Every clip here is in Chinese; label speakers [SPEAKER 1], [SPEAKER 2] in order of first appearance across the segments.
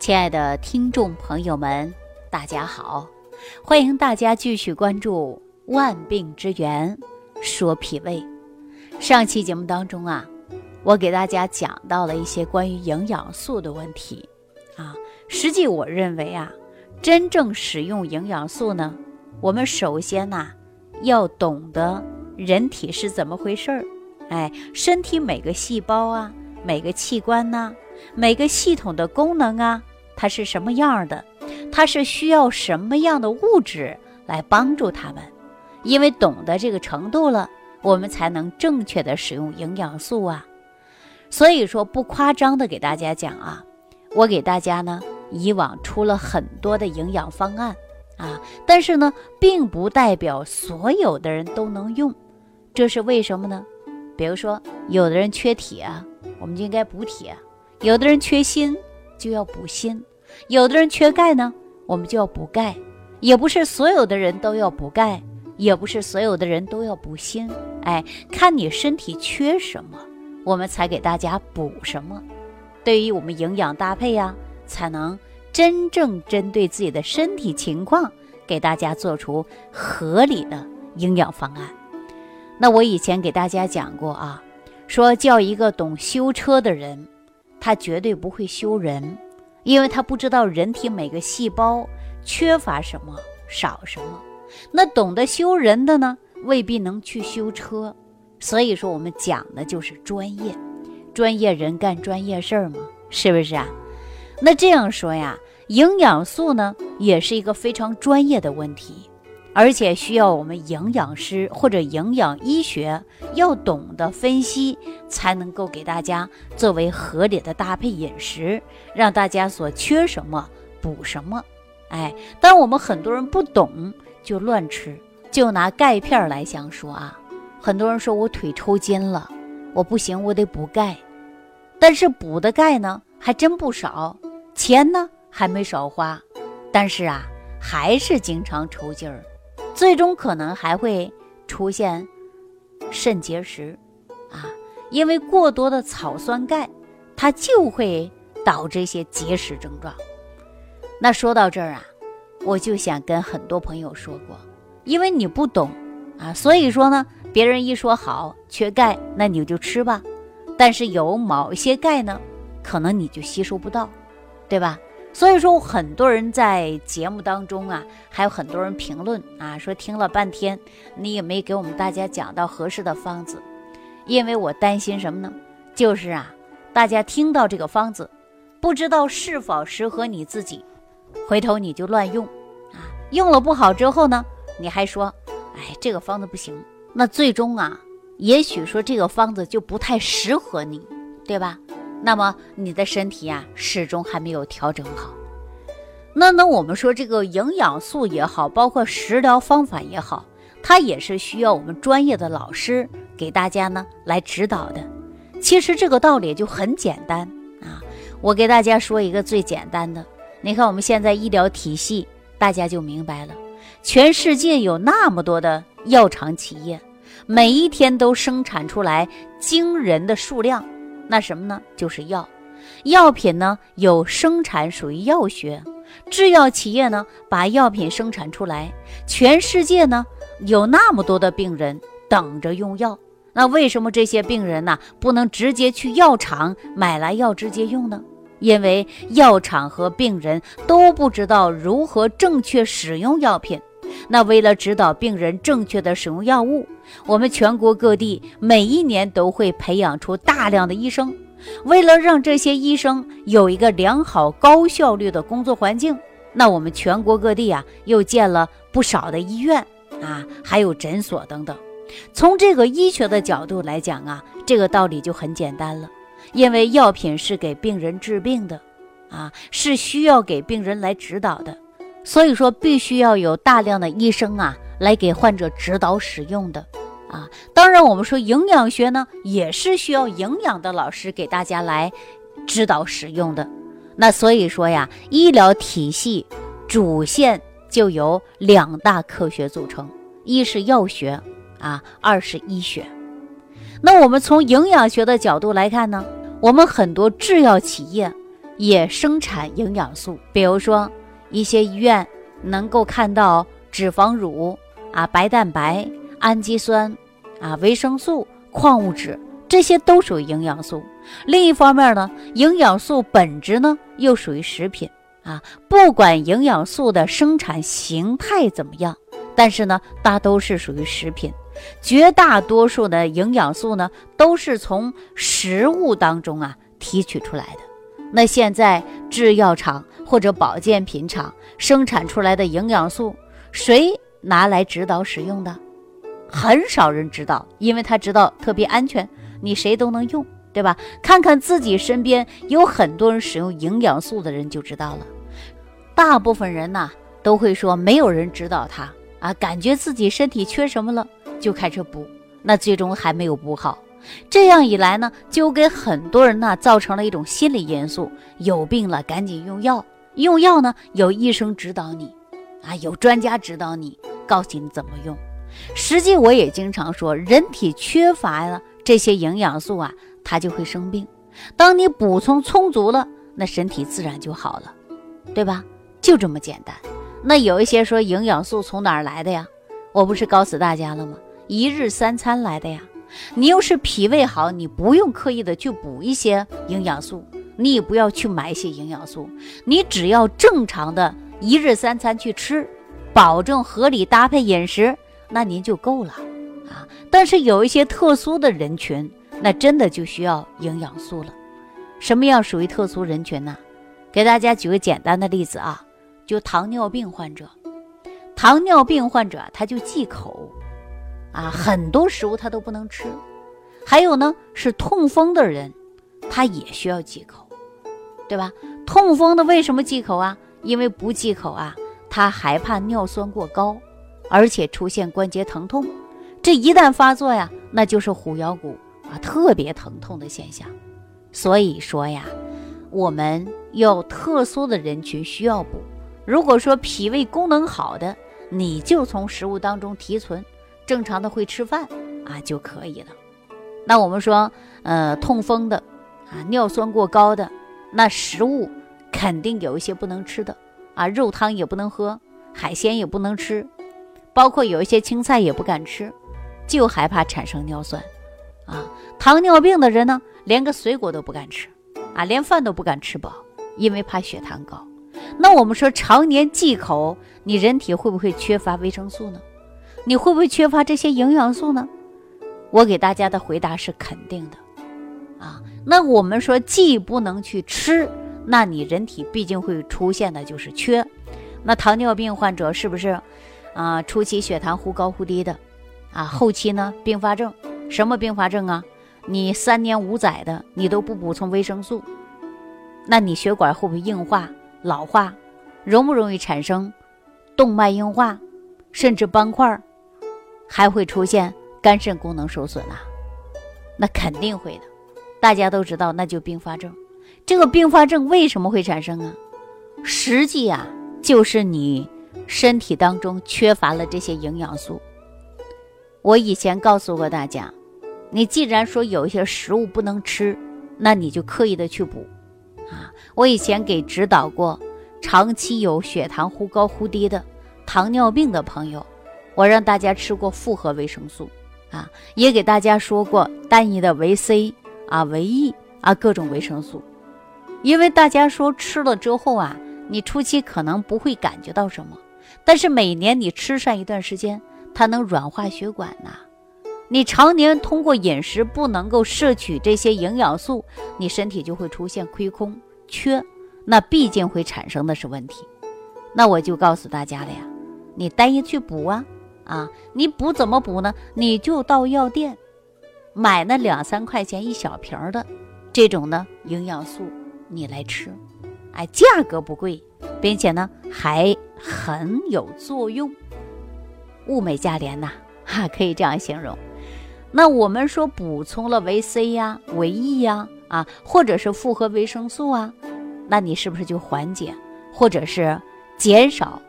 [SPEAKER 1] 亲爱的听众朋友们，大家好！欢迎大家继续关注《万病之源说脾胃》。上期节目当中啊，我给大家讲到了一些关于营养素的问题啊。实际我认为啊，真正使用营养素呢，我们首先呐要懂得人体是怎么回事儿。哎，身体每个细胞啊，每个器官呐。每个系统的功能啊，它是什么样的？它是需要什么样的物质来帮助它们？因为懂得这个程度了，我们才能正确的使用营养素啊。所以说，不夸张的给大家讲啊，我给大家呢以往出了很多的营养方案啊，但是呢，并不代表所有的人都能用，这是为什么呢？比如说，有的人缺铁，我们就应该补铁。有的人缺锌，就要补锌；有的人缺钙呢，我们就要补钙。也不是所有的人都要补钙，也不是所有的人都要补锌。哎，看你身体缺什么，我们才给大家补什么。对于我们营养搭配呀，才能真正针对自己的身体情况，给大家做出合理的营养方案。那我以前给大家讲过啊，说叫一个懂修车的人。他绝对不会修人，因为他不知道人体每个细胞缺乏什么、少什么。那懂得修人的呢，未必能去修车。所以说，我们讲的就是专业，专业人干专业事儿嘛，是不是啊？那这样说呀，营养素呢，也是一个非常专业的问题。而且需要我们营养师或者营养医学要懂得分析，才能够给大家作为合理的搭配饮食，让大家所缺什么补什么。哎，但我们很多人不懂就乱吃，就拿钙片来相说啊。很多人说我腿抽筋了，我不行，我得补钙，但是补的钙呢还真不少，钱呢还没少花，但是啊还是经常抽筋儿。最终可能还会出现肾结石，啊，因为过多的草酸钙，它就会导致一些结石症状。那说到这儿啊，我就想跟很多朋友说过，因为你不懂啊，所以说呢，别人一说好缺钙，那你就吃吧。但是有某些钙呢，可能你就吸收不到，对吧？所以说，很多人在节目当中啊，还有很多人评论啊，说听了半天，你也没给我们大家讲到合适的方子，因为我担心什么呢？就是啊，大家听到这个方子，不知道是否适合你自己，回头你就乱用啊，用了不好之后呢，你还说，哎，这个方子不行，那最终啊，也许说这个方子就不太适合你，对吧？那么你的身体呀，始终还没有调整好。那那我们说这个营养素也好，包括食疗方法也好，它也是需要我们专业的老师给大家呢来指导的。其实这个道理就很简单啊，我给大家说一个最简单的。你看我们现在医疗体系，大家就明白了。全世界有那么多的药厂企业，每一天都生产出来惊人的数量。那什么呢？就是药，药品呢有生产属于药学，制药企业呢把药品生产出来，全世界呢有那么多的病人等着用药，那为什么这些病人呢不能直接去药厂买来药直接用呢？因为药厂和病人都不知道如何正确使用药品。那为了指导病人正确的使用药物，我们全国各地每一年都会培养出大量的医生。为了让这些医生有一个良好高效率的工作环境，那我们全国各地啊又建了不少的医院啊，还有诊所等等。从这个医学的角度来讲啊，这个道理就很简单了。因为药品是给病人治病的，啊，是需要给病人来指导的。所以说，必须要有大量的医生啊，来给患者指导使用的，啊，当然我们说营养学呢，也是需要营养的老师给大家来指导使用的。那所以说呀，医疗体系主线就由两大科学组成，一是药学啊，二是医学。那我们从营养学的角度来看呢，我们很多制药企业也生产营养素，比如说一些医院能够看到脂肪乳啊、白蛋白、氨基酸啊、维生素、矿物质，这些都属于营养素。另一方面呢，营养素本质呢又属于食品啊，不管营养素的生产形态怎么样，但是呢，大都是属于食品。绝大多数的营养素呢，都是从食物当中啊提取出来的。那现在制药厂或者保健品厂生产出来的营养素，谁拿来指导使用的？很少人知道，因为他知道特别安全，你谁都能用，对吧？看看自己身边有很多人使用营养素的人就知道了。大部分人呢都会说，没有人指导他啊，感觉自己身体缺什么了。就开始补，那最终还没有补好，这样一来呢，就给很多人呢造成了一种心理因素：有病了赶紧用药，用药呢有医生指导你，啊有专家指导你，告诉你怎么用。实际我也经常说，人体缺乏了这些营养素啊，它就会生病。当你补充充足了，那身体自然就好了，对吧？就这么简单。那有一些说营养素从哪儿来的呀？我不是告诉大家了吗？一日三餐来的呀，你又是脾胃好，你不用刻意的去补一些营养素，你也不要去买一些营养素，你只要正常的一日三餐去吃，保证合理搭配饮食，那您就够了啊。但是有一些特殊的人群，那真的就需要营养素了。什么样属于特殊人群呢？给大家举个简单的例子啊，就糖尿病患者，糖尿病患者他就忌口。啊，很多食物他都不能吃，还有呢是痛风的人，他也需要忌口，对吧？痛风的为什么忌口啊？因为不忌口啊，他害怕尿酸过高，而且出现关节疼痛。这一旦发作呀，那就是虎腰骨啊，特别疼痛的现象。所以说呀，我们有特殊的人群需要补。如果说脾胃功能好的，你就从食物当中提存。正常的会吃饭啊就可以了。那我们说，呃，痛风的啊，尿酸过高的，那食物肯定有一些不能吃的啊，肉汤也不能喝，海鲜也不能吃，包括有一些青菜也不敢吃，就害怕产生尿酸啊。糖尿病的人呢，连个水果都不敢吃啊，连饭都不敢吃饱，因为怕血糖高。那我们说，常年忌口，你人体会不会缺乏维生素呢？你会不会缺乏这些营养素呢？我给大家的回答是肯定的，那我们说既不能去吃，那你人体毕竟会出现的就是缺。那糖尿病患者是不是啊？初期血糖忽高忽低的，啊，后期呢并发症，什么并发症啊？你三年五载的你都不补充维生素，那你血管会不会硬化、老化？容不容易产生动脉硬化，甚至斑块？还会出现肝肾功能受损啊？那肯定会的。大家都知道，那就并发症。这个并发症为什么会产生啊？实际啊，就是你身体当中缺乏了这些营养素。我以前告诉过大家，你既然说有一些食物不能吃，那你就刻意的去补啊。我以前给指导过长期有血糖忽高忽低的糖尿病的朋友。我让大家吃过复合维生素，啊，也给大家说过单一的维 C 啊、维 E 啊各种维生素，因为大家说吃了之后啊，你初期可能不会感觉到什么，但是每年你吃上一段时间，它能软化血管呐。你常年通过饮食不能够摄取这些营养素，你身体就会出现亏空缺，那毕竟会产生的是问题。那我就告诉大家了呀，你单一去补啊。啊，你补怎么补呢？你就到药店买那两三块钱一小瓶的这种呢营养素，你来吃，哎，价格不贵，并且呢还很有作用，物美价廉呐，哈，可以这样形容。那我们说补充了维 C 呀、维 E 呀，啊，或者是复合维生素啊，那你是不是就缓解或者是减少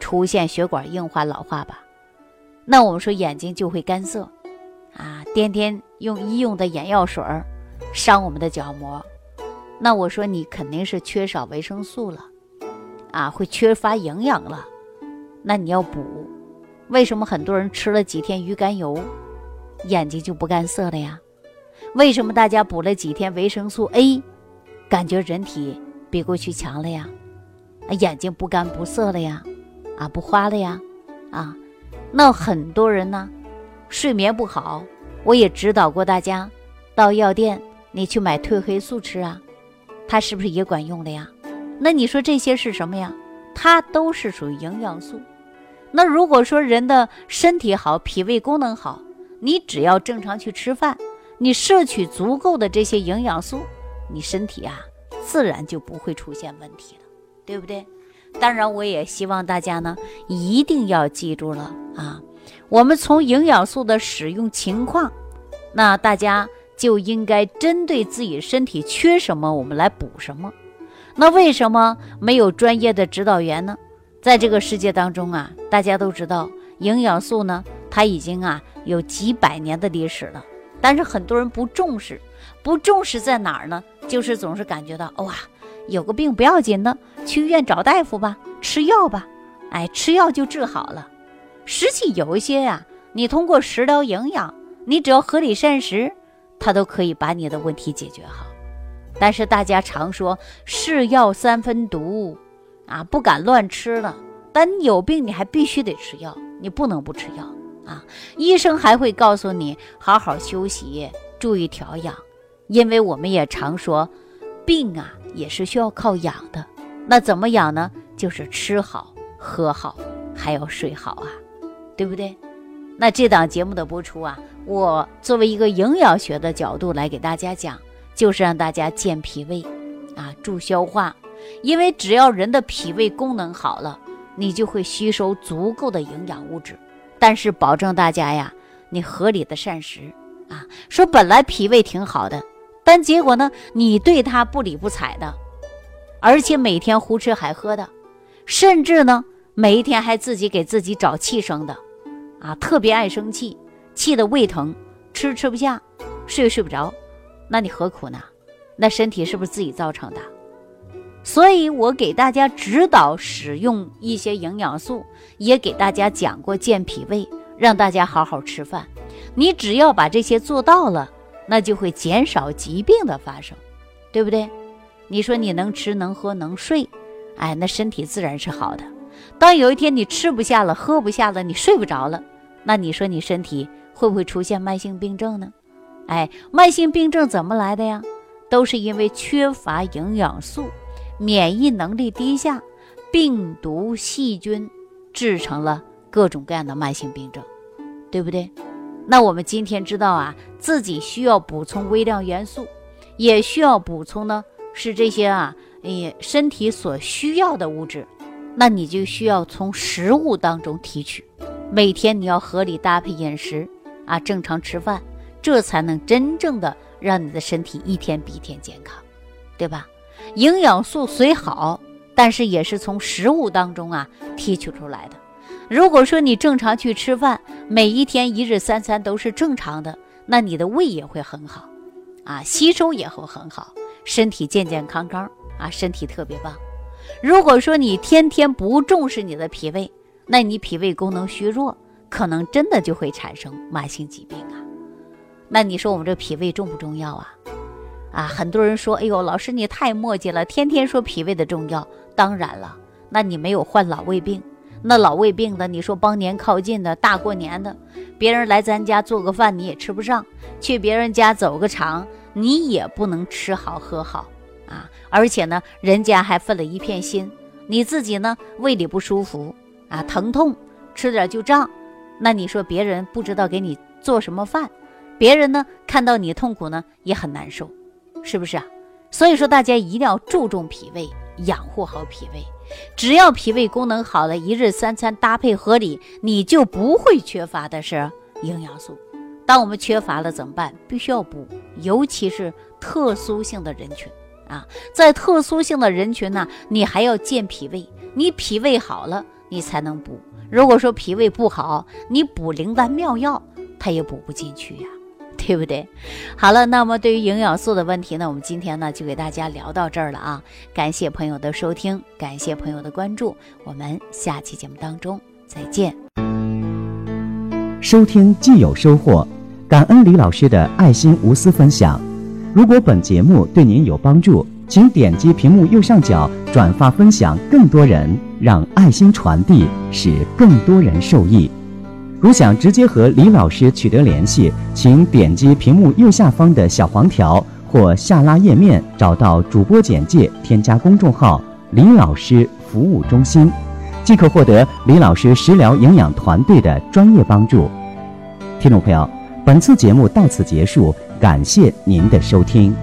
[SPEAKER 1] 出现血管硬化老化吧？那我们说眼睛就会干涩，啊，天天用医用的眼药水儿伤我们的角膜，那我说你肯定是缺少维生素了，啊，会缺乏营养了，那你要补。为什么很多人吃了几天鱼肝油，眼睛就不干涩了呀？为什么大家补了几天维生素 A，感觉人体比过去强了呀？啊眼睛不干不涩了呀？啊，不花了呀？啊，那很多人呢，睡眠不好，我也指导过大家，到药店你去买褪黑素吃啊，它是不是也管用了呀？那你说这些是什么呀？它都是属于营养素。那如果说人的身体好，脾胃功能好，你只要正常去吃饭，你摄取足够的这些营养素，你身体啊，自然就不会出现问题了，对不对？当然，我也希望大家呢，一定要记住了啊，我们从营养素的使用情况，那大家就应该针对自己身体缺什么，我们来补什么。那为什么没有专业的指导员呢？在这个世界当中啊，大家都知道营养素呢，它已经啊有几百年的历史了。但是很多人不重视，不重视在哪儿呢？就是总是感觉到哇，有个病不要紧的，去医院找大夫吧，吃药吧，哎，吃药就治好了。实际有一些呀，你通过食疗营养，你只要合理膳食，它都可以把你的问题解决好。但是大家常说是药三分毒。啊，不敢乱吃了。但你有病，你还必须得吃药，你不能不吃药啊。医生还会告诉你好好休息，注意调养，因为我们也常说，病啊也是需要靠养的。那怎么养呢？就是吃好、喝好，还要睡好啊，对不对？那这档节目的播出啊，我作为一个营养学的角度来给大家讲，就是让大家健脾胃，啊，助消化。因为只要人的脾胃功能好了，你就会吸收足够的营养物质。但是保证大家呀，你合理的膳食啊。说本来脾胃挺好的，但结果呢，你对他不理不睬的，而且每天胡吃海喝的，甚至呢，每一天还自己给自己找气生的，啊，特别爱生气，气得胃疼，吃吃不下，睡睡不着，那你何苦呢？那身体是不是自己造成的？所以我给大家指导使用一些营养素，也给大家讲过健脾胃，让大家好好吃饭。你只要把这些做到了，那就会减少疾病的发生，对不对？你说你能吃能喝能睡，哎，那身体自然是好的。当有一天你吃不下了、喝不下了、你睡不着了，那你说你身体会不会出现慢性病症呢？哎，慢性病症怎么来的呀？都是因为缺乏营养素。免疫能力低下，病毒细菌制成了各种各样的慢性病症，对不对？那我们今天知道啊，自己需要补充微量元素，也需要补充呢，是这些啊，哎，身体所需要的物质，那你就需要从食物当中提取，每天你要合理搭配饮食啊，正常吃饭，这才能真正的让你的身体一天比一天健康，对吧？营养素虽好，但是也是从食物当中啊提取出来的。如果说你正常去吃饭，每一天一日三餐都是正常的，那你的胃也会很好，啊，吸收也会很好，身体健健康康啊，身体特别棒。如果说你天天不重视你的脾胃，那你脾胃功能虚弱，可能真的就会产生慢性疾病啊。那你说我们这脾胃重不重要啊？啊，很多人说，哎呦，老师你太墨迹了，天天说脾胃的重要。当然了，那你没有患老胃病，那老胃病的，你说帮年靠近的，大过年的，别人来咱家做个饭你也吃不上，去别人家走个场你也不能吃好喝好啊。而且呢，人家还分了一片心，你自己呢胃里不舒服啊，疼痛，吃点就胀，那你说别人不知道给你做什么饭，别人呢看到你痛苦呢也很难受。是不是啊？所以说大家一定要注重脾胃，养护好脾胃。只要脾胃功能好了，一日三餐搭配合理，你就不会缺乏的是营养素。当我们缺乏了怎么办？必须要补，尤其是特殊性的人群啊，在特殊性的人群呢，你还要健脾胃。你脾胃好了，你才能补。如果说脾胃不好，你补灵丹妙药，它也补不进去呀，对不对？好了，那么对于营养素的问题呢，我们今天呢就给大家聊到这儿了啊！感谢朋友的收听，感谢朋友的关注，我们下期节目当中再见。
[SPEAKER 2] 收听既有收获，感恩李老师的爱心无私分享。如果本节目对您有帮助，请点击屏幕右上角转发分享，更多人让爱心传递，使更多人受益。如想直接和李老师取得联系，请点击屏幕右下方的小黄条或下拉页面，找到主播简介，添加公众号“李老师服务中心”，即可获得李老师食疗营养团队的专业帮助。听众朋友，本次节目到此结束，感谢您的收听。